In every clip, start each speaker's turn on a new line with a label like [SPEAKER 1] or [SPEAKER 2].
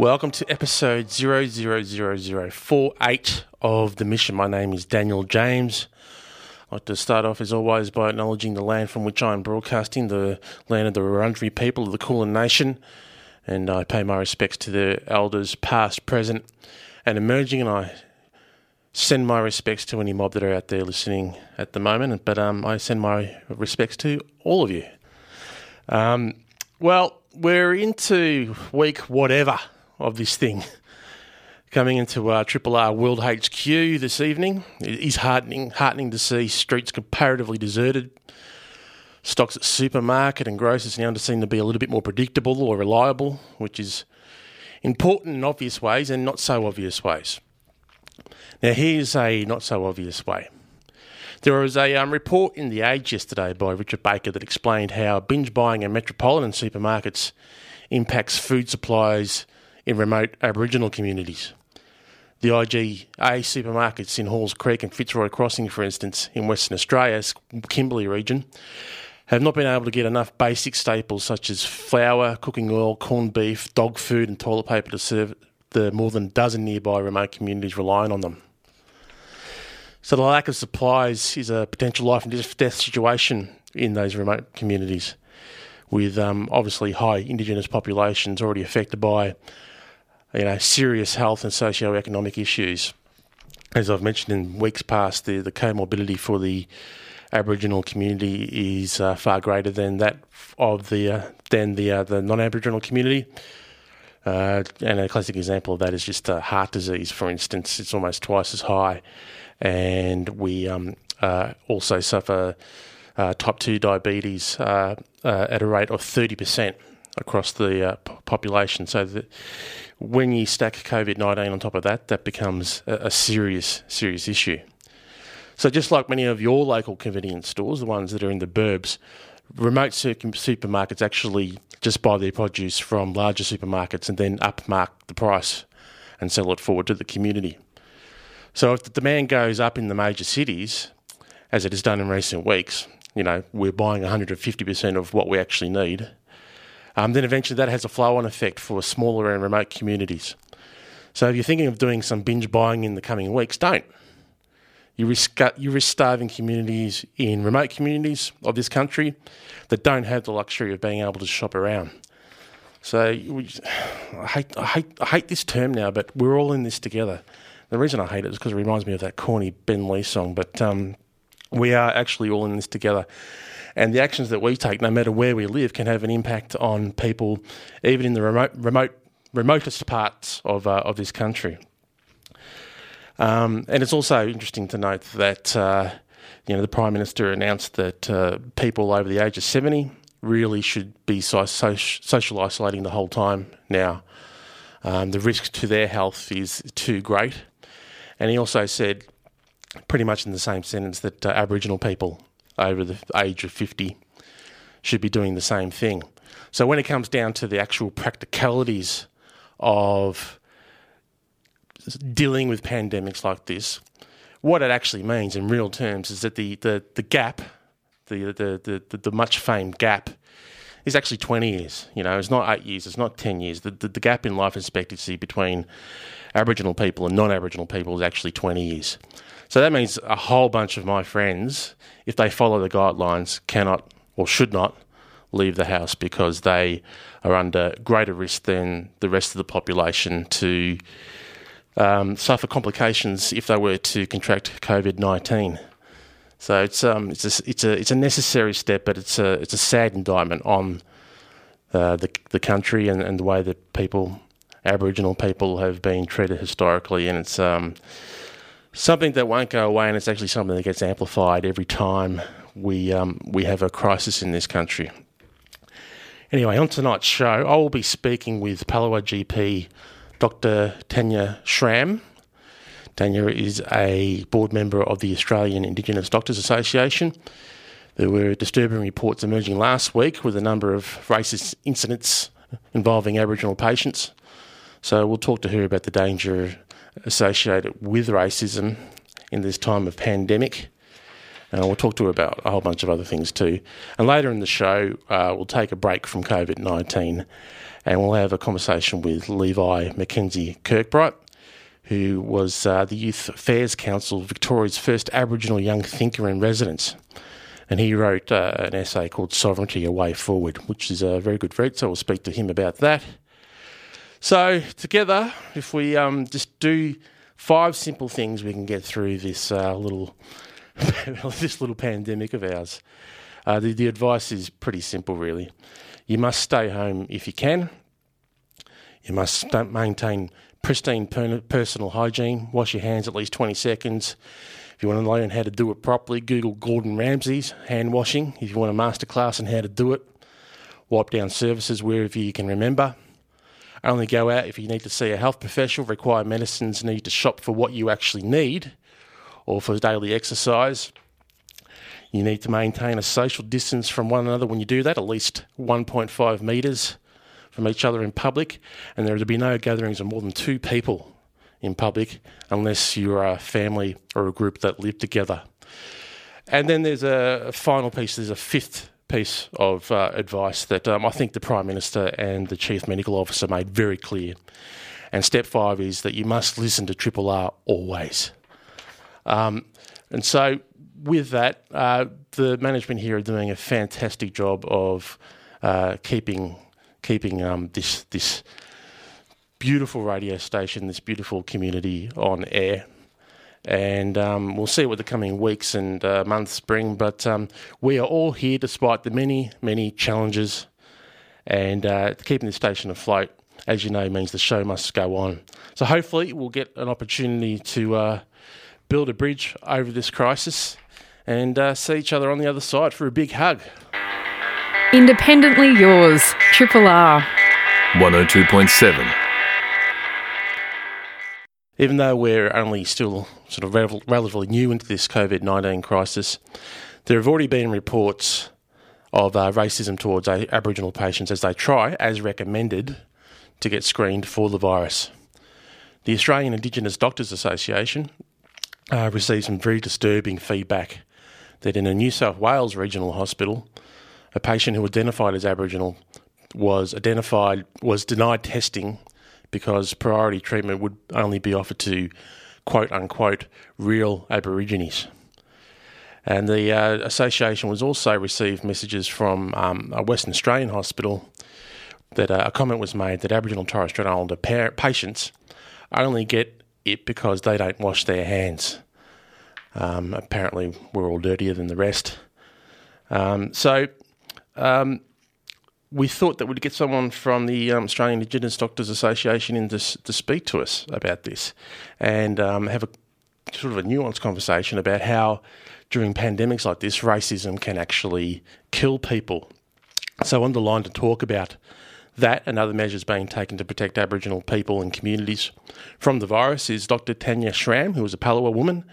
[SPEAKER 1] Welcome to episode 000048 of The Mission. My name is Daniel James. I'd like to start off, as always, by acknowledging the land from which I am broadcasting, the land of the Wurundjeri people of the Kulin Nation, and I pay my respects to the elders, past, present, and emerging, and I send my respects to any mob that are out there listening at the moment, but um, I send my respects to all of you. Um, well, we're into week whatever of this thing. Coming into uh, Triple R World HQ this evening, it is heartening, heartening to see streets comparatively deserted. Stocks at supermarket and grocers now seem to be a little bit more predictable or reliable, which is important in obvious ways and not so obvious ways. Now, here's a not so obvious way. There was a um, report in The Age yesterday by Richard Baker that explained how binge buying in metropolitan supermarkets impacts food supplies in remote Aboriginal communities. The IGA supermarkets in Halls Creek and Fitzroy Crossing, for instance, in Western Australia's Kimberley region, have not been able to get enough basic staples such as flour, cooking oil, corned beef, dog food, and toilet paper to serve the more than dozen nearby remote communities relying on them. So the lack of supplies is a potential life and death situation in those remote communities, with um, obviously high Indigenous populations already affected by you know, serious health and socio-economic issues. As I've mentioned in weeks past, the, the comorbidity for the Aboriginal community is uh, far greater than that of the uh, than the uh, the non-Aboriginal community. Uh, and a classic example of that is just uh, heart disease, for instance. It's almost twice as high, and we um, uh, also suffer type two diabetes at a rate of thirty percent across the population. So that when you stack COVID 19 on top of that, that becomes a, a, serious, serious issue. So, just like many of your local convenience stores, the ones that are in the burbs, remote supermarkets actually just buy their produce from larger supermarkets and then upmark the price and sell it forward to the community. So, if the demand goes up in the major cities, as it has done in recent weeks, you know, we're buying 150% of what we actually need um, then eventually that has a flow on effect for smaller and remote communities. So if you're thinking of doing some binge buying in the coming weeks, don't. You risk, you risk starving communities in remote communities of this country that don't have the luxury of being able to shop around. So I, hate, I, hate, I hate this term now, but we're all in this together. The reason I hate it is because it reminds me of that corny Ben Lee song, but um, we are actually all in this together. And the actions that we take, no matter where we live, can have an impact on people, even in the remote, remote remotest parts of, uh, of this country. Um, and it's also interesting to note that uh, you know the Prime Minister announced that uh, people over the age of 70 really should be so- social isolating the whole time now. Um, the risk to their health is too great. And he also said, pretty much in the same sentence, that uh, Aboriginal people over the age of 50 should be doing the same thing. So when it comes down to the actual practicalities of dealing with pandemics like this, what it actually means in real terms is that the, the, the gap, the, the, the, the much famed gap, is actually 20 years. You know, it's not eight years, it's not 10 years. The, the, the gap in life expectancy between Aboriginal people and non Aboriginal people is actually 20 years. So that means a whole bunch of my friends, if they follow the guidelines, cannot or should not leave the house because they are under greater risk than the rest of the population to um, suffer complications if they were to contract COVID nineteen. So it's um, it's a, it's a it's a necessary step, but it's a it's a sad indictment on uh, the the country and, and the way that people, Aboriginal people, have been treated historically, and it's um, something that won't go away, and it's actually something that gets amplified every time we um, we have a crisis in this country. Anyway, on tonight's show, I will be speaking with Palawa GP Dr. Tanya Schramm. Tanya is a board member of the Australian Indigenous Doctors Association. There were disturbing reports emerging last week with a number of racist incidents involving Aboriginal patients. So we'll talk to her about the danger associated with racism in this time of pandemic. And we'll talk to her about a whole bunch of other things too. And later in the show, uh, we'll take a break from COVID 19 and we'll have a conversation with Levi McKenzie Kirkbright, who was uh, the Youth Affairs Council, Victoria's first Aboriginal young thinker in residence. And he wrote uh, an essay called Sovereignty A Way Forward, which is a very good read, so we'll speak to him about that. So, together, if we um, just do five simple things, we can get through this uh, little this little pandemic of ours. Uh, the, the advice is pretty simple, really. You must stay home if you can. You must maintain pristine personal hygiene. Wash your hands at least 20 seconds. If you want to learn how to do it properly, Google Gordon Ramsay's hand washing. If you want a masterclass on how to do it, wipe down surfaces wherever you can remember. Only go out if you need to see a health professional, require medicines, need to shop for what you actually need, or for daily exercise. You need to maintain a social distance from one another when you do that, at least 1.5 metres from each other in public, and there are to be no gatherings of more than two people in public unless you're a family or a group that live together. And then there's a final piece, there's a fifth piece of uh, advice that um, I think the Prime Minister and the Chief Medical Officer made very clear. And step five is that you must listen to Triple R always. Um, and so, with that, uh, the management here are doing a fantastic job of uh, keeping keeping um, this this beautiful radio station, this beautiful community on air. And um, we'll see what the coming weeks and uh, months bring. But um, we are all here despite the many, many challenges. And uh, keeping the station afloat, as you know, means the show must go on. So hopefully, we'll get an opportunity to uh, build a bridge over this crisis and uh, see each other on the other side for a big hug.
[SPEAKER 2] Independently yours, Triple R.
[SPEAKER 3] 102.7.
[SPEAKER 1] Even though we're only still sort of rel- relatively new into this COVID 19 crisis, there have already been reports of uh, racism towards Aboriginal patients as they try, as recommended, to get screened for the virus. The Australian Indigenous Doctors Association uh, received some very disturbing feedback that in a New South Wales regional hospital, a patient who identified as Aboriginal was identified was denied testing because priority treatment would only be offered to quote unquote real Aborigines. And the uh, association was also received messages from um, a Western Australian hospital that uh, a comment was made that Aboriginal and Torres Strait Islander patients only get it because they don't wash their hands. Um, apparently, we're all dirtier than the rest. Um, so um, we thought that we'd get someone from the um, Australian Indigenous Doctors Association in to, to speak to us about this and um, have a sort of a nuanced conversation about how during pandemics like this, racism can actually kill people. So, on the line to talk about that and other measures being taken to protect Aboriginal people and communities from the virus is Dr. Tanya Schramm, who is a Palawa woman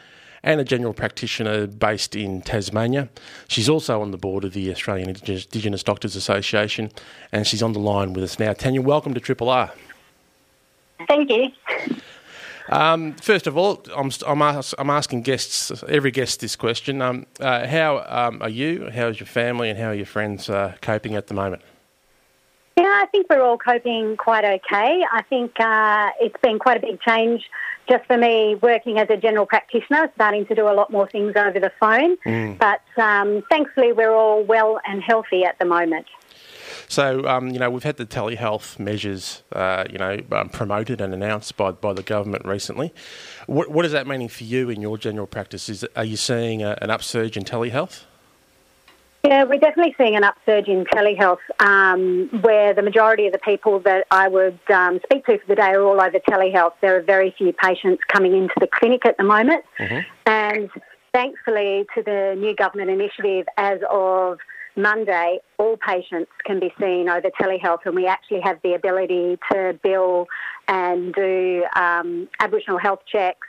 [SPEAKER 1] and a general practitioner based in Tasmania. She's also on the board of the Australian Indigenous Doctors Association, and she's on the line with us now. Tanya, welcome to Triple R.
[SPEAKER 4] Thank you.
[SPEAKER 1] Um, first of all, I'm, I'm, ask, I'm, asking guests, every guest, this question. Um, uh, how um, are you? How's your family and how are your friends uh, coping at the moment?
[SPEAKER 4] Yeah, I think we're all coping quite okay. I think uh, it's been quite a big change just for me, working as a general practitioner, starting to do a lot more things over the phone. Mm. But um, thankfully, we're all well and healthy at the moment.
[SPEAKER 1] So, um, you know, we've had the telehealth measures, uh, you know, um, promoted and announced by, by the government recently. What, what is that meaning for you in your general practice? Is, are you seeing a, an upsurge in telehealth?
[SPEAKER 4] Yeah, we're definitely seeing an upsurge in telehealth, um, where the majority of the people that I would um, speak to for the day are all over telehealth. There are very few patients coming into the clinic at the moment, mm-hmm. and thankfully, to the new government initiative, as of Monday, all patients can be seen over telehealth, and we actually have the ability to bill and do um, Aboriginal health checks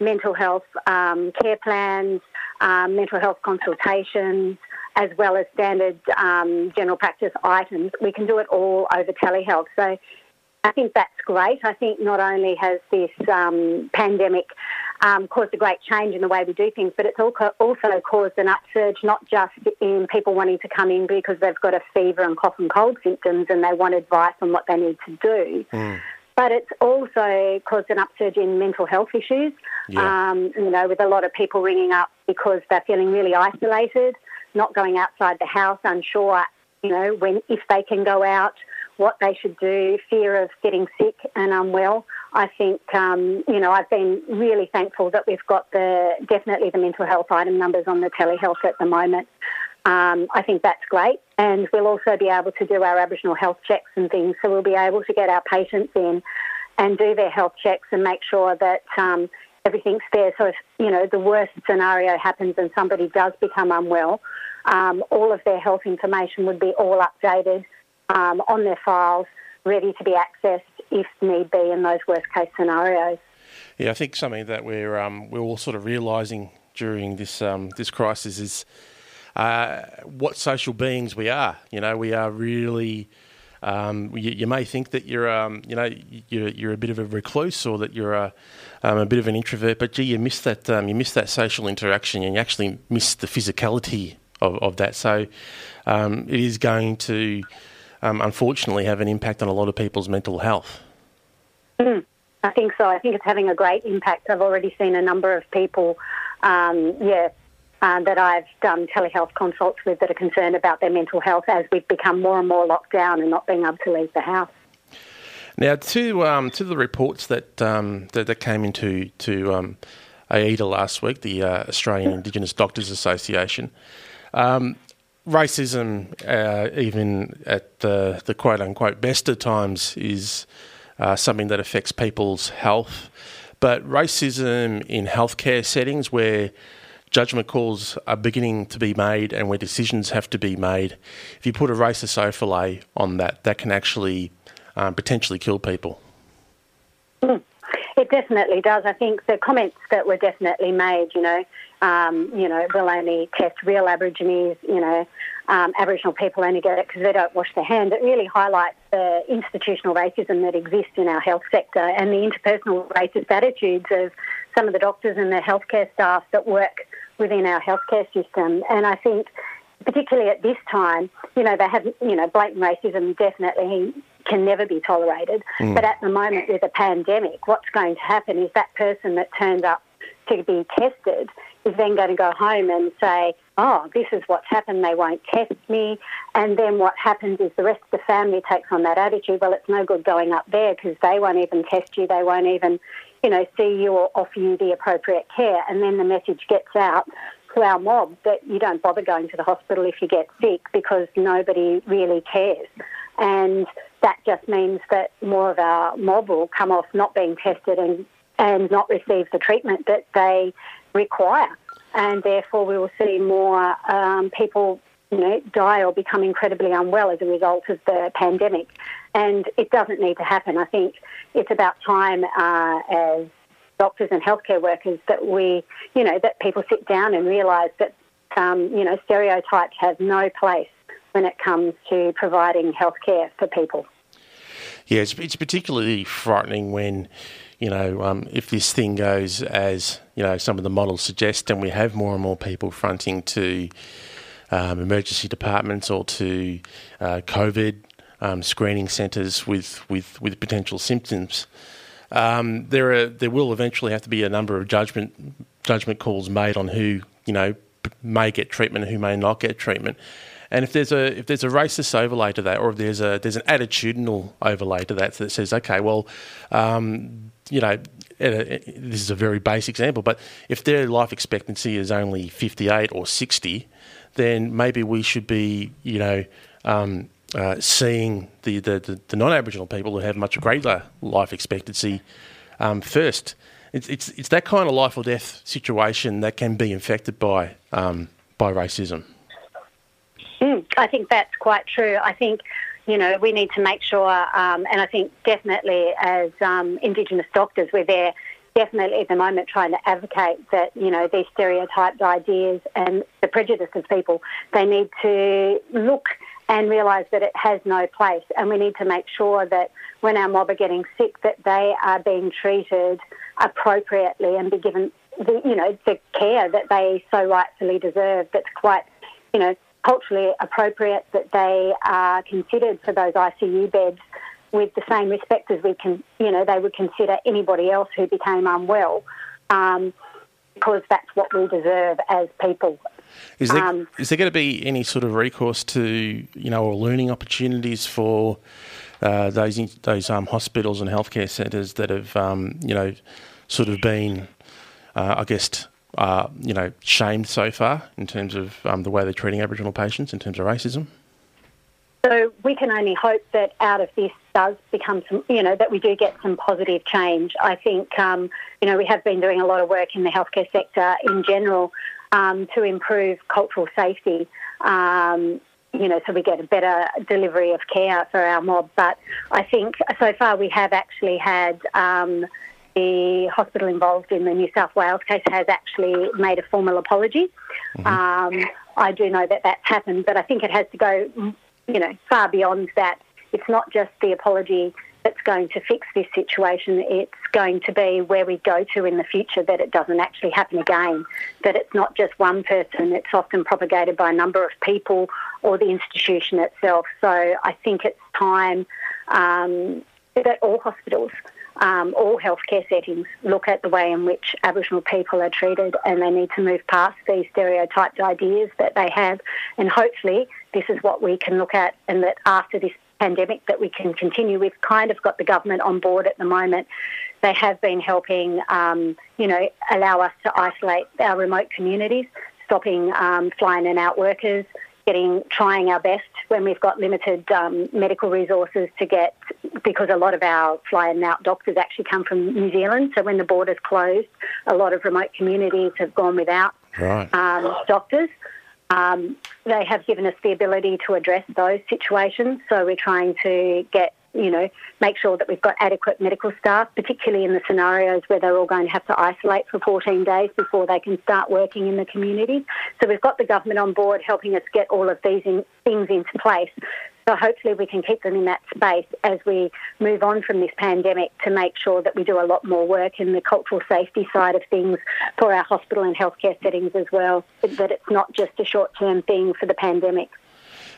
[SPEAKER 4] mental health um, care plans, um, mental health consultations, as well as standard um, general practice items. We can do it all over telehealth. So I think that's great. I think not only has this um, pandemic um, caused a great change in the way we do things, but it's also caused an upsurge not just in people wanting to come in because they've got a fever and cough and cold symptoms and they want advice on what they need to do. Mm. But it's also caused an upsurge in mental health issues. Yeah. Um, you know, with a lot of people ringing up because they're feeling really isolated, not going outside the house, unsure, you know, when if they can go out, what they should do, fear of getting sick and unwell. I think, um, you know, I've been really thankful that we've got the definitely the mental health item numbers on the telehealth at the moment. Um, I think that's great. And we'll also be able to do our Aboriginal health checks and things. So we'll be able to get our patients in and do their health checks and make sure that um, everything's there. So if, you know, the worst scenario happens and somebody does become unwell, um, all of their health information would be all updated um, on their files, ready to be accessed if need be in those worst case scenarios.
[SPEAKER 1] Yeah, I think something that we're um, we're all sort of realising during this um, this crisis is uh, what social beings we are. You know, we are really. Um, you, you, may think that you're, um, you know, you're, you're a bit of a recluse or that you're a, um, a bit of an introvert, but gee, you miss that, um, you miss that social interaction, and you actually miss the physicality of, of that. So, um, it is going to, um, unfortunately, have an impact on a lot of people's mental health.
[SPEAKER 4] Mm, I think so. I think it's having a great impact. I've already seen a number of people, yeah, uh, that I've done telehealth consults with that are concerned about their mental health as we've become more and more locked down and not being able to leave the house.
[SPEAKER 1] Now, to um, to the reports that, um, that, that came into to um, AIDA last week, the uh, Australian Indigenous Doctors Association, um, racism, uh, even at the, the quote unquote best of times, is uh, something that affects people's health. But racism in healthcare settings where judgment calls are beginning to be made and where decisions have to be made, if you put a racist overlay on that, that can actually um, potentially kill people.
[SPEAKER 4] Mm. It definitely does. I think the comments that were definitely made, you know, um, you know, we'll only test real Aborigines, you know, um, Aboriginal people only get it because they don't wash their hands. It really highlights the institutional racism that exists in our health sector and the interpersonal racist attitudes of some of the doctors and the healthcare staff that work within our healthcare system. And I think, particularly at this time, you know, they have, you know, blatant racism definitely can never be tolerated. Mm. But at the moment with a pandemic, what's going to happen is that person that turns up to be tested is then going to go home and say, oh, this is what's happened, they won't test me. And then what happens is the rest of the family takes on that attitude, well, it's no good going up there because they won't even test you, they won't even, you know, see you or offer you the appropriate care. And then the message gets out to our mob that you don't bother going to the hospital if you get sick because nobody really cares. And that just means that more of our mob will come off not being tested and and not receive the treatment that they require. And therefore, we will see more um, people, you know, die or become incredibly unwell as a result of the pandemic. And it doesn't need to happen. I think it's about time uh, as doctors and healthcare workers that we, you know, that people sit down and realise that, um, you know, stereotypes have no place when it comes to providing healthcare for people.
[SPEAKER 1] Yeah, it's, it's particularly frightening when you know, um, if this thing goes as you know some of the models suggest, and we have more and more people fronting to um, emergency departments or to uh, COVID um, screening centres with, with, with potential symptoms, um, there are there will eventually have to be a number of judgment judgment calls made on who you know may get treatment and who may not get treatment. And if there's a if there's a racist overlay to that, or if there's a there's an attitudinal overlay to that that says, okay, well, um, you know, this is a very basic example, but if their life expectancy is only 58 or 60, then maybe we should be, you know, um, uh, seeing the, the, the, non Aboriginal people who have much greater life expectancy um, first. It's, it's, it's that kind of life or death situation that can be infected by, um, by racism.
[SPEAKER 4] Mm, I think that's quite true. I think you know, we need to make sure, um, and I think definitely as um, Indigenous doctors, we're there definitely at the moment trying to advocate that, you know, these stereotyped ideas and the prejudice of people, they need to look and realise that it has no place. And we need to make sure that when our mob are getting sick, that they are being treated appropriately and be given the, you know, the care that they so rightfully deserve. That's quite, you know, culturally appropriate. That they are considered for those ICU beds with the same respect as we can, you know, they would consider anybody else who became unwell, um, because that's what we deserve as people.
[SPEAKER 1] Is there, um, is there going to be any sort of recourse to, you know, or learning opportunities for uh, those those um, hospitals and healthcare centres that have, um, you know, sort of been, uh, I guess, uh, you know, shamed so far in terms of um, the way they're treating Aboriginal patients in terms of racism?
[SPEAKER 4] So we can only hope that out of this does become some, you know, that we do get some positive change. I think, um, you know, we have been doing a lot of work in the healthcare sector in general um, to improve cultural safety. Um, you know, so we get a better delivery of care for our mob. But I think so far we have actually had um, the hospital involved in the New South Wales case has actually made a formal apology. Mm-hmm. Um, I do know that that's happened, but I think it has to go you know, far beyond that. It's not just the apology that's going to fix this situation. It's going to be where we go to in the future that it doesn't actually happen again. That it's not just one person, it's often propagated by a number of people or the institution itself. So I think it's time um, that all hospitals um, all healthcare settings look at the way in which Aboriginal people are treated and they need to move past these stereotyped ideas that they have. And hopefully, this is what we can look at, and that after this pandemic, that we can continue. We've kind of got the government on board at the moment. They have been helping, um, you know, allow us to isolate our remote communities, stopping um, flying in and out workers, getting trying our best when we've got limited um, medical resources to get because a lot of our fly in and out doctors actually come from New Zealand. So when the borders closed, a lot of remote communities have gone without right. um, doctors. Um, they have given us the ability to address those situations. So we're trying to get you know, make sure that we've got adequate medical staff, particularly in the scenarios where they're all going to have to isolate for 14 days before they can start working in the community. So we've got the government on board helping us get all of these in, things into place. So hopefully we can keep them in that space as we move on from this pandemic to make sure that we do a lot more work in the cultural safety side of things for our hospital and healthcare settings as well, that it's not just a short-term thing for the pandemic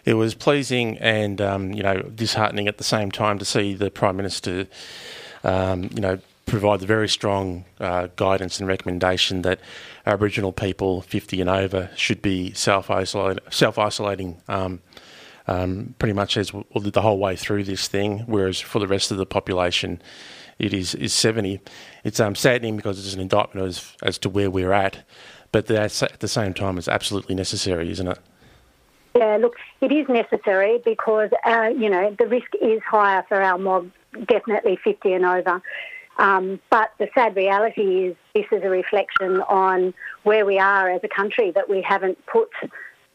[SPEAKER 1] it was pleasing and um, you know disheartening at the same time to see the prime minister, um, you know, provide the very strong uh, guidance and recommendation that Aboriginal people 50 and over should be self self isolating. Um, um, pretty much as the whole way through this thing, whereas for the rest of the population, it is is 70. It's um, saddening because it's an indictment as, as to where we're at, but that's at the same time, it's absolutely necessary, isn't it?
[SPEAKER 4] Yeah, look, it is necessary because, uh, you know, the risk is higher for our mob, definitely 50 and over. Um, but the sad reality is this is a reflection on where we are as a country, that we haven't put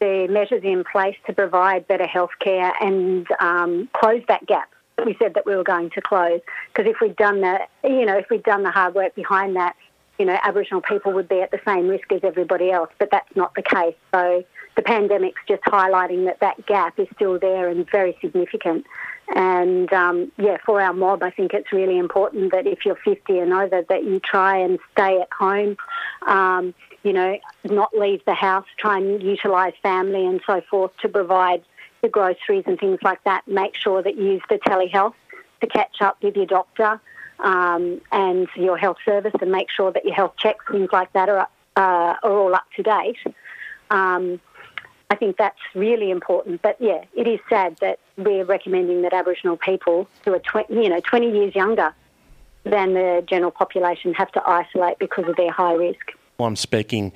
[SPEAKER 4] the measures in place to provide better health care and um, close that gap that we said that we were going to close. Because if we'd done that, you know, if we'd done the hard work behind that, you know, Aboriginal people would be at the same risk as everybody else, but that's not the case. So the pandemic's just highlighting that that gap is still there and very significant. And um, yeah, for our mob, I think it's really important that if you're 50 and over, that you try and stay at home. Um, you know, not leave the house, try and utilise family and so forth to provide the groceries and things like that. Make sure that you use the telehealth to catch up with your doctor um, and your health service and make sure that your health checks, things like that, are, uh, are all up to date. Um, I think that's really important. But yeah, it is sad that we're recommending that Aboriginal people who are you know 20 years younger than the general population have to isolate because of their high risk.
[SPEAKER 1] I'm speaking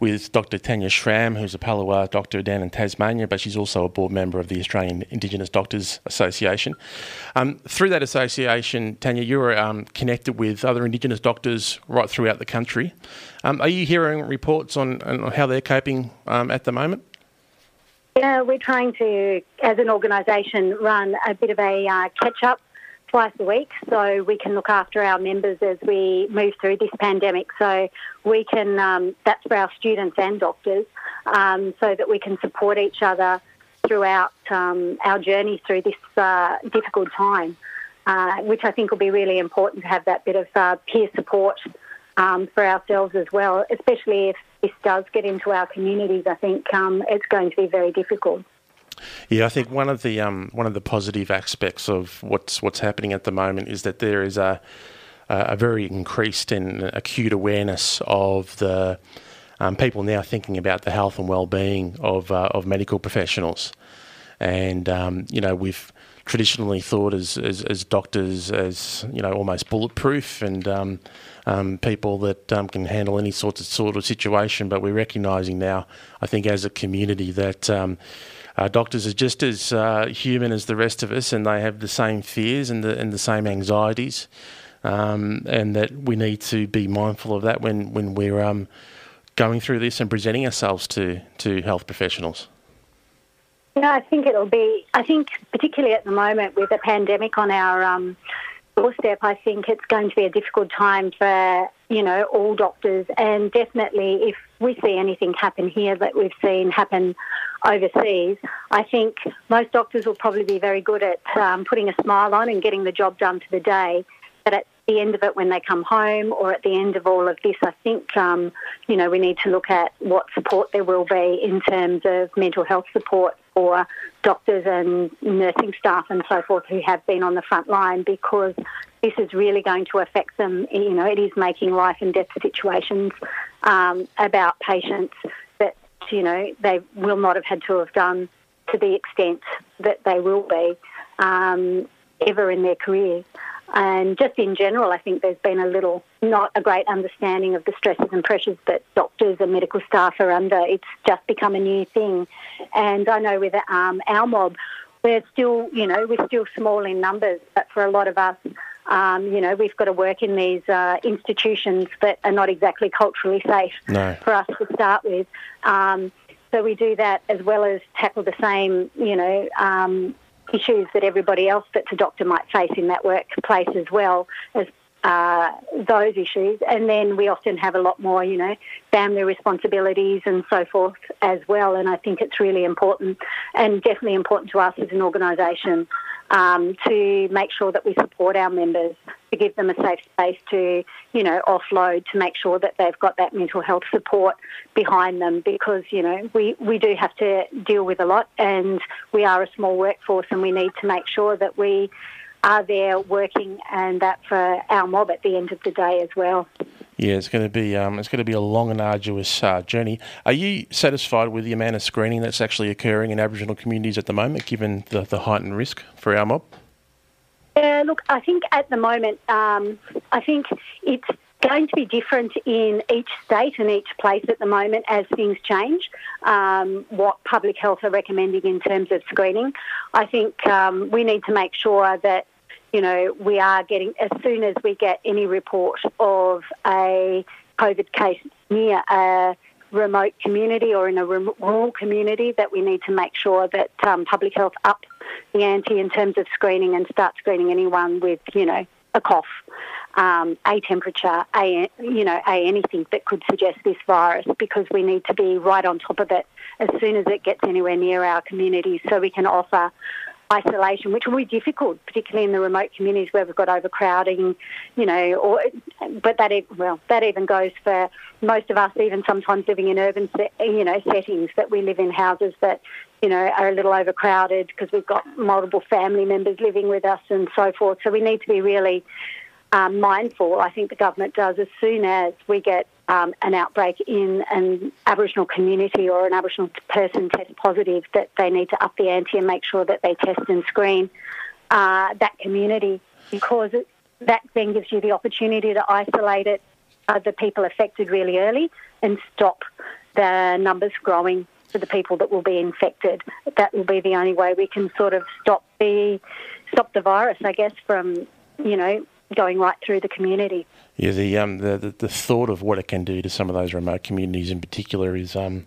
[SPEAKER 1] with Dr. Tanya Schramm, who's a Palawa doctor down in Tasmania, but she's also a board member of the Australian Indigenous Doctors Association. Um, through that association, Tanya, you're um, connected with other Indigenous doctors right throughout the country. Um, are you hearing reports on, on how they're coping um, at the moment?
[SPEAKER 4] Yeah, we're trying to, as an organisation, run a bit of a uh, catch up twice a week so we can look after our members as we move through this pandemic. So we can, um, that's for our students and doctors, um, so that we can support each other throughout um, our journey through this uh, difficult time, uh, which I think will be really important to have that bit of uh, peer support um, for ourselves as well, especially if this does get into our communities. I think um, it's going to be very difficult.
[SPEAKER 1] Yeah, I think one of the um, one of the positive aspects of what's what's happening at the moment is that there is a a very increased and acute awareness of the um, people now thinking about the health and well-being of uh, of medical professionals, and um, you know we've traditionally thought as, as, as doctors as you know almost bulletproof and um, um, people that um, can handle any sorts of sort of situation. But we're recognising now, I think, as a community that. Uh, doctors are just as uh, human as the rest of us, and they have the same fears and the and the same anxieties, um, and that we need to be mindful of that when when we're um, going through this and presenting ourselves to to health professionals.
[SPEAKER 4] Yeah, I think it'll be. I think particularly at the moment with the pandemic on our um, doorstep, I think it's going to be a difficult time for you know all doctors, and definitely if we see anything happen here that we've seen happen overseas, I think most doctors will probably be very good at um, putting a smile on and getting the job done to the day. But at the end of it, when they come home, or at the end of all of this, I think um, you know we need to look at what support there will be in terms of mental health support for doctors and nursing staff and so forth who have been on the front line because this is really going to affect them. You know, it is making life and death situations um, about patients that, you know, they will not have had to have done to the extent that they will be um, ever in their careers. And just in general, I think there's been a little, not a great understanding of the stresses and pressures that doctors and medical staff are under. It's just become a new thing. And I know with um, our mob, we're still, you know, we're still small in numbers, but for a lot of us, um, you know, we've got to work in these uh, institutions that are not exactly culturally safe
[SPEAKER 1] no.
[SPEAKER 4] for us to start with. Um, so we do that as well as tackle the same, you know, um, issues that everybody else that's a doctor might face in that workplace as well as uh, those issues. And then we often have a lot more, you know, family responsibilities and so forth as well. And I think it's really important and definitely important to us as an organisation um, to make sure that we support our members, to give them a safe space to, you know, offload, to make sure that they've got that mental health support behind them because, you know, we, we do have to deal with a lot and we are a small workforce and we need to make sure that we are there working and that for our mob at the end of the day as well.
[SPEAKER 1] Yeah, it's going to be um, it's going to be a long and arduous uh, journey. Are you satisfied with the amount of screening that's actually occurring in Aboriginal communities at the moment, given the, the heightened risk for our mob?
[SPEAKER 4] Yeah, look, I think at the moment, um, I think it's going to be different in each state and each place at the moment as things change. Um, what public health are recommending in terms of screening, I think um, we need to make sure that you know, we are getting, as soon as we get any report of a COVID case near a remote community or in a rural community, that we need to make sure that um, public health up the ante in terms of screening and start screening anyone with, you know, a cough, um, a temperature, a you know, a anything that could suggest this virus, because we need to be right on top of it as soon as it gets anywhere near our community, so we can offer isolation, which will be difficult, particularly in the remote communities where we've got overcrowding, you know, or but that well that even goes for most of us, even sometimes living in urban, you know, settings that we live in houses that you know are a little overcrowded because we've got multiple family members living with us and so forth. So we need to be really um, mindful. I think the government does as soon as we get um, an outbreak in an Aboriginal community or an Aboriginal person tests positive, that they need to up the ante and make sure that they test and screen uh, that community because it, that then gives you the opportunity to isolate it, uh, the people affected really early and stop the numbers growing for the people that will be infected. That will be the only way we can sort of stop the stop the virus, I guess, from you know going right through the community.
[SPEAKER 1] Yeah, the, um, the, the, the thought of what it can do to some of those remote communities in particular is um,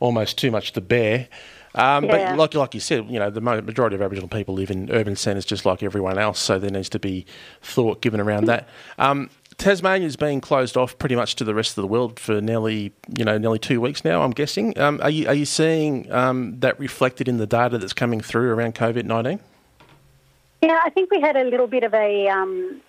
[SPEAKER 1] almost too much to bear. Um,
[SPEAKER 4] Yeah.
[SPEAKER 1] But like like you said, you know, the majority of Aboriginal people live in urban centres just like everyone else, so there needs to be thought given around that. Um, Tasmania's been closed off pretty much to the rest of the world for nearly, you know, nearly two weeks now. I'm guessing. Um, are you are you seeing um, that reflected in the data that's coming through around COVID nineteen?
[SPEAKER 4] Yeah, I think we had a little bit of a um,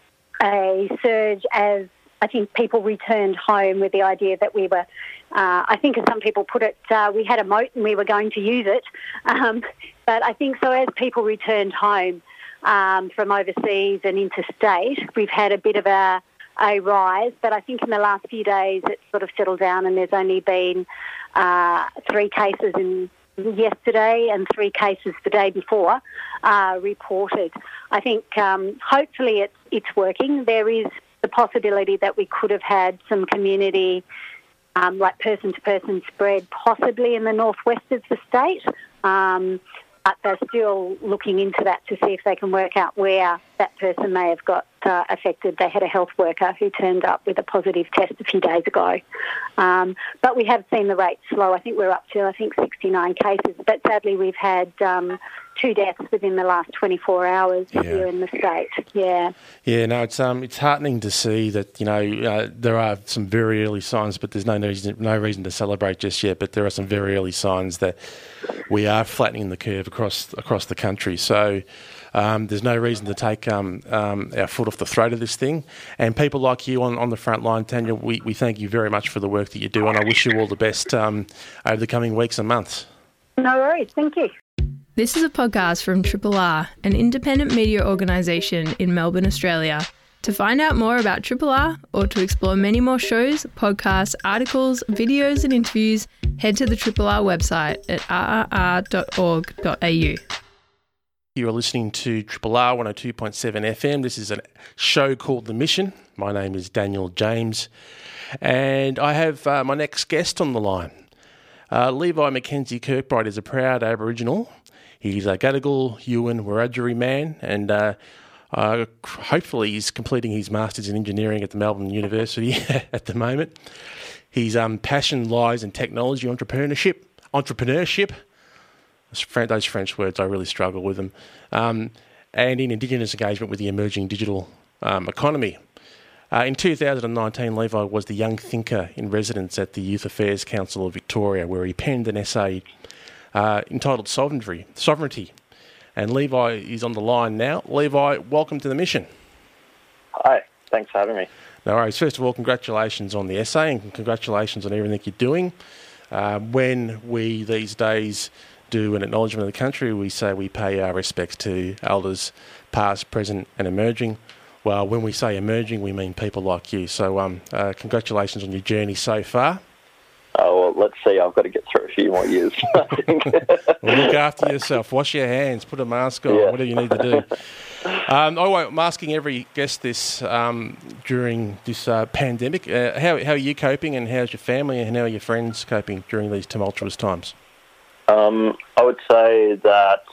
[SPEAKER 4] a surge as I think people returned home with the idea that we were. Uh, I think, as some people put it, uh, we had a moat and we were going to use it. Um, but I think so. As people returned home um, from overseas and interstate, we've had a bit of a a rise. But I think in the last few days, it's sort of settled down, and there's only been uh, three cases in yesterday and three cases the day before uh, reported. I think um, hopefully it's it's working. There is the possibility that we could have had some community, um, like person to person spread, possibly in the northwest of the state. Um, but they're still looking into that to see if they can work out where that person may have got uh, affected. They had a health worker who turned up with a positive test a few days ago. Um, but we have seen the rate slow. I think we're up to, I think, 69 cases. But sadly, we've had um, two deaths within the last 24 hours
[SPEAKER 1] Yeah.
[SPEAKER 4] here in the state. Yeah.
[SPEAKER 1] Yeah, no, it's um, it's heartening to see that you know uh, there are some very early signs, but there's no reason, no reason to celebrate just yet. But there are some very early signs that we are flattening the curve across across the country. So um, there's no reason to take um, um, our foot off the throat of this thing. And people like you on, on the front line, Tanya, we, we thank you very much for the work that you do, and I wish you all the best um, over the coming weeks and months.
[SPEAKER 4] No worries. Thank you.
[SPEAKER 2] This is a podcast from Triple R, an independent media organisation in Melbourne, Australia. To find out more about Triple R or to explore many more shows, podcasts, articles, videos, and interviews, head to the Triple R website at rrr.org.au.
[SPEAKER 1] You are listening to Triple R 102.7 FM. This is a show called The Mission. My name is Daniel James, and I have uh, my next guest on the line. Uh, Levi McKenzie Kirkbright is a proud Aboriginal. He's a Gadigal, Yuin, Wiradjuri man, and uh, uh, hopefully he's completing his Masters in Engineering at the Melbourne University at the moment. His um, passion lies in technology, entrepreneurship, entrepreneurship, those French words, I really struggle with them. Um, and in Indigenous engagement with the emerging digital um, economy. Uh, in 2019, Levi was the young thinker in residence at the Youth Affairs Council of Victoria, where he penned an essay uh, entitled Sovereignty. Sovereignty. And Levi is on the line now. Levi, welcome to the mission.
[SPEAKER 5] Hi, thanks for having me.
[SPEAKER 1] No worries. First of all, congratulations on the essay and congratulations on everything you're doing. Uh, when we these days do an acknowledgement of the country, we say we pay our respects to elders past, present, and emerging. Well, when we say emerging, we mean people like you. So, um, uh, congratulations on your journey so far.
[SPEAKER 5] Oh, well, let's see. I've got to get through a few more years,
[SPEAKER 1] Well, look after yourself. Wash your hands. Put a mask on.
[SPEAKER 5] Yeah.
[SPEAKER 1] Whatever you need to do. Um, I won't- I'm asking every guest this um, during this uh, pandemic. Uh, how, how are you coping, and how's your family, and how are your friends coping during these tumultuous times?
[SPEAKER 5] Um, I would say that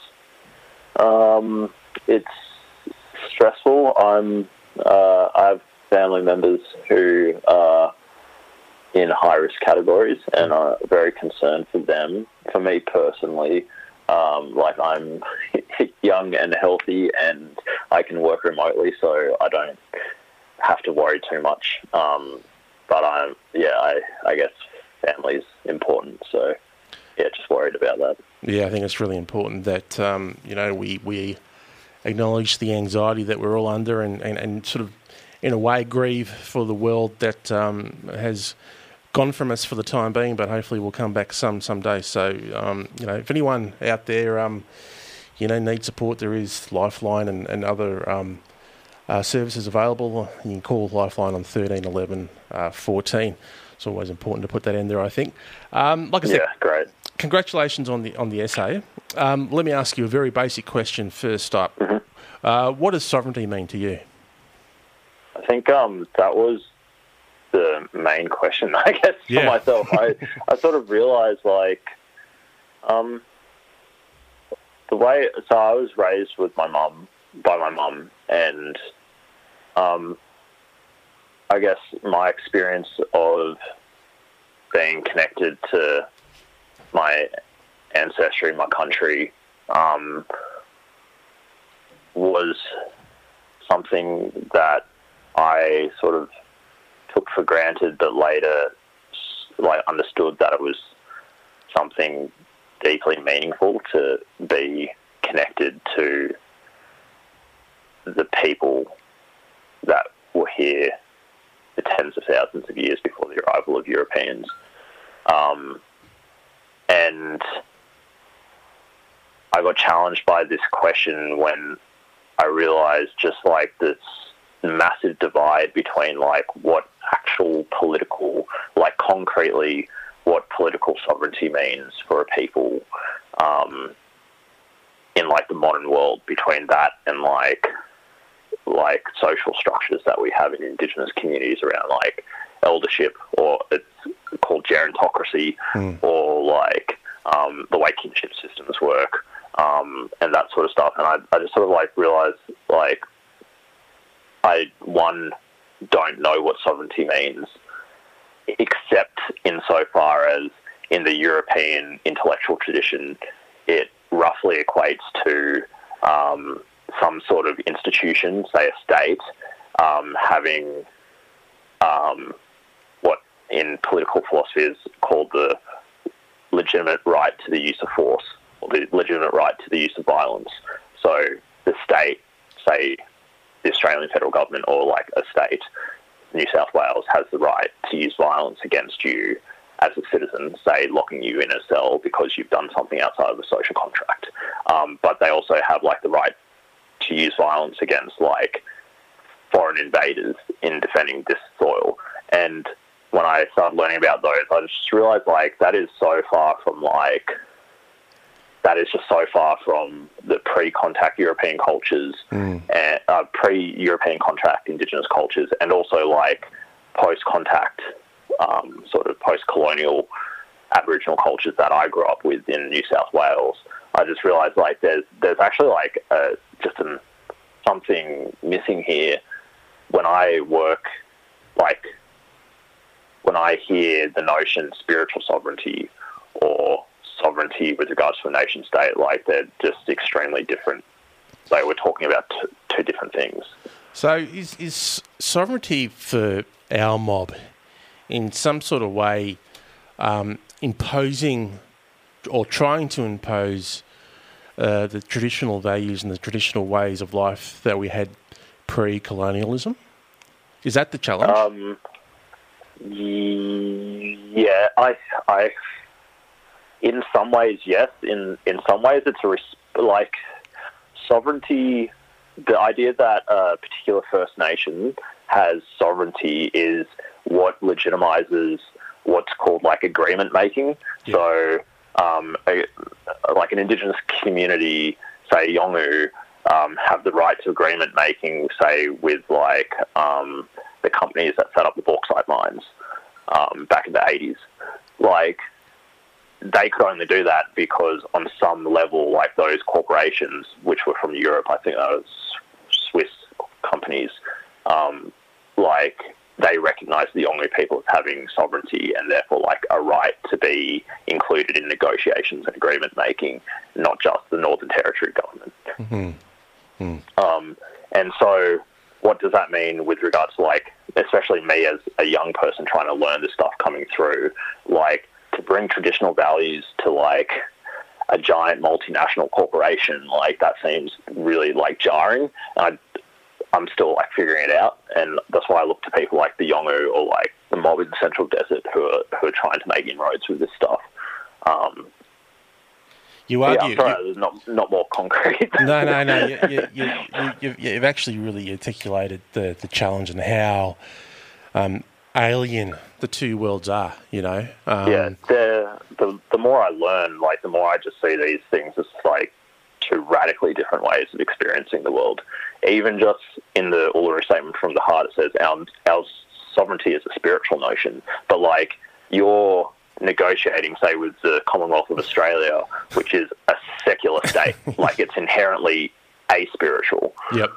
[SPEAKER 5] um, it's stressful. I'm. Uh, I have family members who are in high risk categories, and are very concerned for them. For me personally, um, like I'm young and healthy, and I can work remotely, so I don't have to worry too much. Um, but I'm, yeah, I, I guess family's important, so yeah, just worried about that.
[SPEAKER 1] Yeah, I think it's really important that um, you know we we acknowledge the anxiety that we're all under, and, and, and sort of in a way grieve for the world that um, has gone from us for the time being, but hopefully we'll come back some someday. So um, you know, if anyone out there um, you know needs support, there is Lifeline and and other. Um, uh, services available. You can call Lifeline on 13 11 uh, 14. It's always important to put that in there, I think. Um, like I said,
[SPEAKER 5] Yeah, great.
[SPEAKER 1] Congratulations on the on the essay. Um, let me ask you a very basic question first up. Uh, what does sovereignty mean to you?
[SPEAKER 5] I think um, that was the main question, I guess,
[SPEAKER 1] Yeah.
[SPEAKER 5] for myself. I, I sort of realized, like, um, the way, so I was raised with my mum, by my mum, and um, I guess my experience of being connected to my ancestry, my country, um, was something that I sort of took for granted, but later like understood that it was something deeply meaningful to be connected to the people that were here for tens of thousands of years before the arrival of Europeans. Um, and I got challenged by this question when I realized just like this massive divide between like what actual political, like concretely, what political sovereignty means for a people um, in like the modern world between that and like like social structures that we have in indigenous communities around like eldership or it's called gerontocracy
[SPEAKER 1] Mm.
[SPEAKER 5] or like um, the way kinship systems work um, and that sort of stuff. And I, I just sort of like realized like I one don't know what sovereignty means, except insofar as in the European intellectual tradition, it roughly equates to um, some sort of institution, say a state, um, having um, in political philosophy is called the legitimate right to the use of force or the legitimate right to the use of violence. So the state, say the Australian federal government or like a state, New South Wales has the right to use violence against you as a citizen, say locking you in a cell because you've done something outside of a social contract. Um, but they also have like the right to use violence against like foreign invaders in defending this soil. And when I started learning about those, I just realized like that is so far from like that is just so far from the pre-contact European cultures and uh, pre-European contact Indigenous cultures, and also like post-contact um, sort of post-colonial Aboriginal cultures that I grew up with in New South Wales. I just realised like there's there's actually like uh, just an, something missing here when I work like when I hear the notion spiritual sovereignty or sovereignty with regards to a nation state, like they're just extremely different. They were talking about t- two different things.
[SPEAKER 1] So, is, is sovereignty for our mob in some sort of way um, imposing or trying to impose uh, the traditional values and the traditional ways of life that we had pre colonialism? Is that the challenge?
[SPEAKER 5] Um, yeah, I, I, in some ways, yes. In in some ways, it's a res- like sovereignty. The idea that a particular First Nation has sovereignty is what legitimizes what's called like agreement making. So, um, a, like an indigenous community, say Yolngu, um, have the right to agreement making, say with like um, the companies that set up the bauxite mines um, back in the 80s. Like, they could only do that because on some level, like those corporations, which were from Europe, I think that was Swiss companies, um, like they recognise the Yolngu people as having sovereignty and therefore like a right to be included in negotiations and agreement making, not just the Northern Territory government. Um, and so, what does that mean with regards to like, especially me as a young person trying to learn this stuff coming through, like to bring traditional values to like a giant multinational corporation, like that seems really like jarring. And I, I'm still like figuring it out, and that's why I look to people like the Yolngu or like the mob in the Central Desert who are who are trying to make inroads with this stuff. Um,
[SPEAKER 1] you
[SPEAKER 5] yeah,
[SPEAKER 1] argue.
[SPEAKER 5] I'm sorry, there's not not more concrete.
[SPEAKER 1] no, no, no. You, you, you, you, actually really articulated the, the challenge and how um, alien the two worlds are. You know. Um,
[SPEAKER 5] yeah, the, the the more I learn, like the more I just see these things as like two radically different ways of experiencing the world. Even just in the Uluru Statement from the Heart, it says our our sovereignty is a spiritual notion, but like you're negotiating, say, with the Commonwealth of Australia, which is a secular state, like it's inherently aspiritual.
[SPEAKER 1] Yep.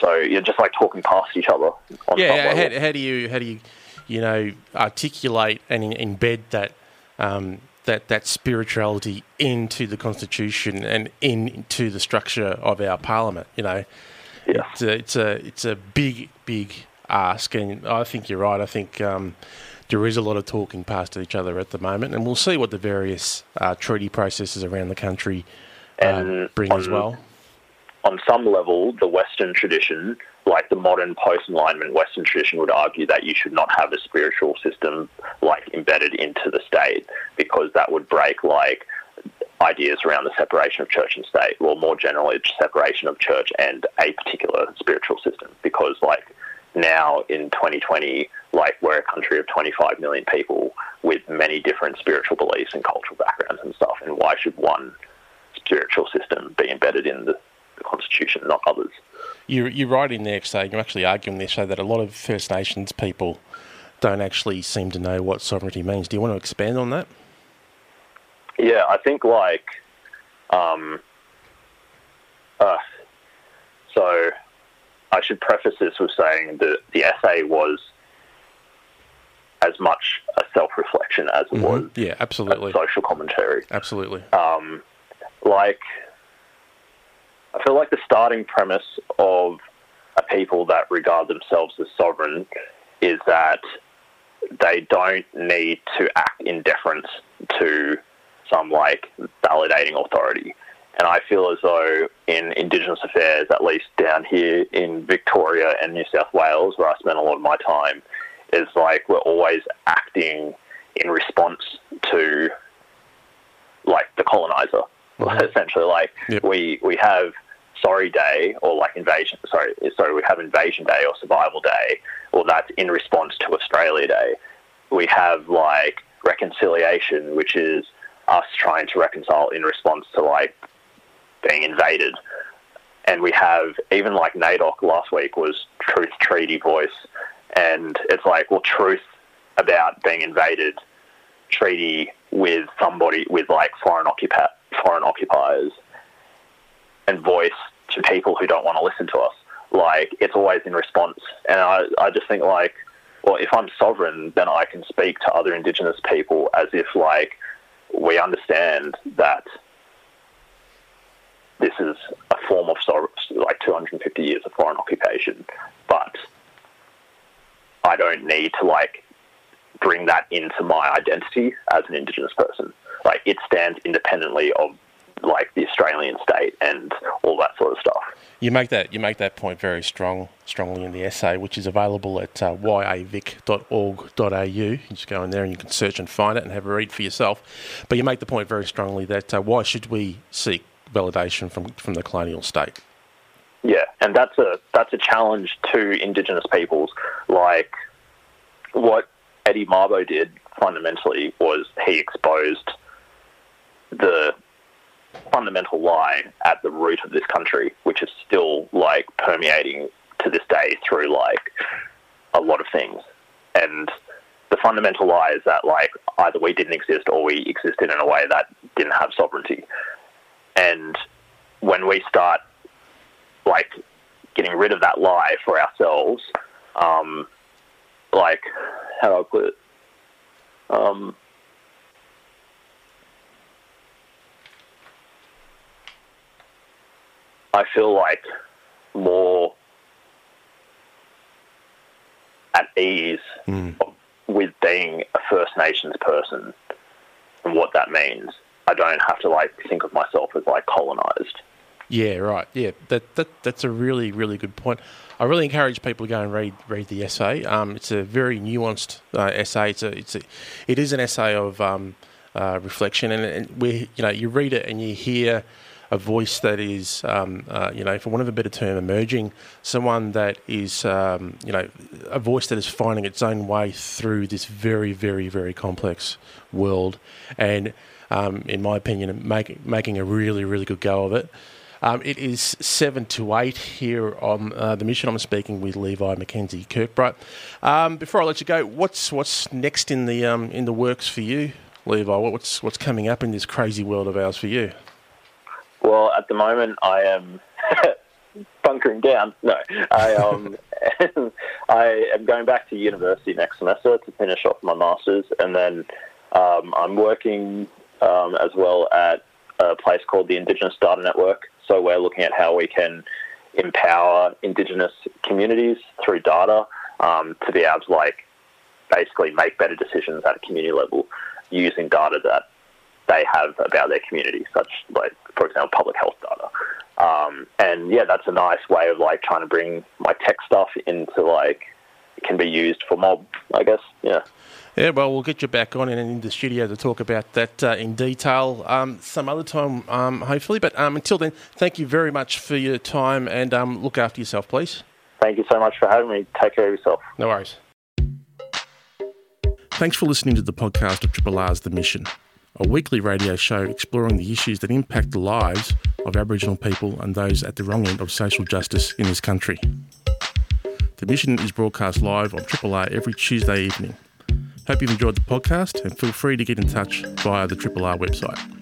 [SPEAKER 5] So you're just like talking past each other. On
[SPEAKER 1] Yeah. How, how do you how do you you know articulate and in, embed that um, that that spirituality into the constitution and into the structure of our parliament. You know,
[SPEAKER 5] Yeah.
[SPEAKER 1] it's a it's a it's a big big ask, and I think you're right. I think. Um, there is a lot of talking past each other at the moment, and we'll see what the various uh, treaty processes around the country uh,
[SPEAKER 5] And
[SPEAKER 1] bring as well.
[SPEAKER 5] on some level, the Western tradition, like the modern post Enlightenment Western tradition, would argue that you should not have a spiritual system like embedded into the state because that would break like ideas around the separation of church and state, or more generally, separation of church and a particular spiritual system. Because like now in 2020, like we're a country of 25 million people with many different spiritual beliefs and cultural backgrounds and stuff, and why should one spiritual system be embedded in the, the constitution, not others?
[SPEAKER 1] You, you're right in there, saying you're actually arguing there, so that a lot of First Nations people don't actually seem to know what sovereignty means. Do you want to expand on that?
[SPEAKER 5] Yeah, I think like, um, uh, so I should preface this with saying that the essay was as much a self-reflection as it was
[SPEAKER 1] Yeah, absolutely,
[SPEAKER 5] social commentary.
[SPEAKER 1] absolutely.
[SPEAKER 5] um, like I feel like the starting premise of a people that regard themselves as sovereign is that they don't need to act in deference to some like validating authority. And I feel as though in Indigenous affairs, at least down here in Victoria and New South Wales, where I spend a lot of my time, is like we're always acting in response to like the colonizer. Essentially, like
[SPEAKER 1] Yep.
[SPEAKER 5] we we have Sorry Day or like invasion. Sorry, sorry, we have Invasion Day or Survival Day, or that's in response to Australia Day. We have like reconciliation, which is us trying to reconcile in response to like being invaded. And we have even like NAIDOC last week was Truth Treaty Voice, and it's like well, truth about being invaded, treaty with somebody with like foreign occupa- foreign occupiers, and voice to people who don't want to listen to us. Like it's always in response, and I I just think like, well, if I'm sovereign, then I can speak to other Indigenous people as if like we understand that this is a form of like 250 years of foreign occupation, but I don't need to like bring that into my identity as an Indigenous person. Like it stands independently of like the Australian state and all that sort of stuff.
[SPEAKER 1] You make that you make that point very strong, strongly in the essay, which is available at uh, yacvic.org.au. You just go in there and you can search and find it and have a read for yourself. But you make the point very strongly that uh, why should we seek validation from from the colonial state?
[SPEAKER 5] Yeah, and that's a that's a challenge to Indigenous peoples. Like what Eddie Mabo did fundamentally was he exposed the fundamental lie at the root of this country, which is still like permeating to this day through like a lot of things. And the fundamental lie is that like either we didn't exist or we existed in a way that didn't have sovereignty. And when we start like getting rid of that lie for ourselves, um, like how do I put it? Um, I feel like more at ease with being a First Nations person and what that means. I don't have to like think of myself as like colonized.
[SPEAKER 1] Yeah, right. Yeah, that, that that's a really really good point. I really encourage people to go and read read the essay. Um, it's a very nuanced uh, essay. It's a it's a it is an essay of um, uh, reflection, and, and we you know you read it and you hear a voice that is um, uh, you know for want of a better term emerging, someone that is um, you know a voice that is finding its own way through this very very very complex world, and um, in my opinion, make, making a really really good go of it. Um, it is seven to eight here on uh, the mission. I'm speaking with Levi McKenzie Kirkbright. Um, before I let you go, what's what's next in the um, in the works for you, Levi? What's what's coming up in this crazy world of ours for you?
[SPEAKER 5] Well, at the moment, I am bunkering down. No, I um, I am going back to university next semester to finish off my masters, and then Um, I'm working um, as well at a place called the Indigenous Data Network. So we're looking at how we can empower Indigenous communities through data um, to be able to like basically make better decisions at a community level using data that they have about their community, such like for example public health data. Um, and yeah, that's a nice way of like trying to bring my tech stuff into like it can be used for mob, I guess. Yeah.
[SPEAKER 1] Yeah, well, we'll get you back on and in the studio to talk about that uh, in detail um, some other time, um, hopefully. But um, until then, thank you very much for your time and um, look after yourself, please.
[SPEAKER 5] Thank you so much for having me. Take care of yourself.
[SPEAKER 1] No worries. Thanks for listening to the podcast of Triple R's The Mission, a weekly radio show exploring the issues that impact the lives of Aboriginal people and those at the wrong end of social justice in this country. The Mission is broadcast live on Triple R every Tuesday evening. Hope you've enjoyed the podcast and feel free to get in touch via the Triple R website.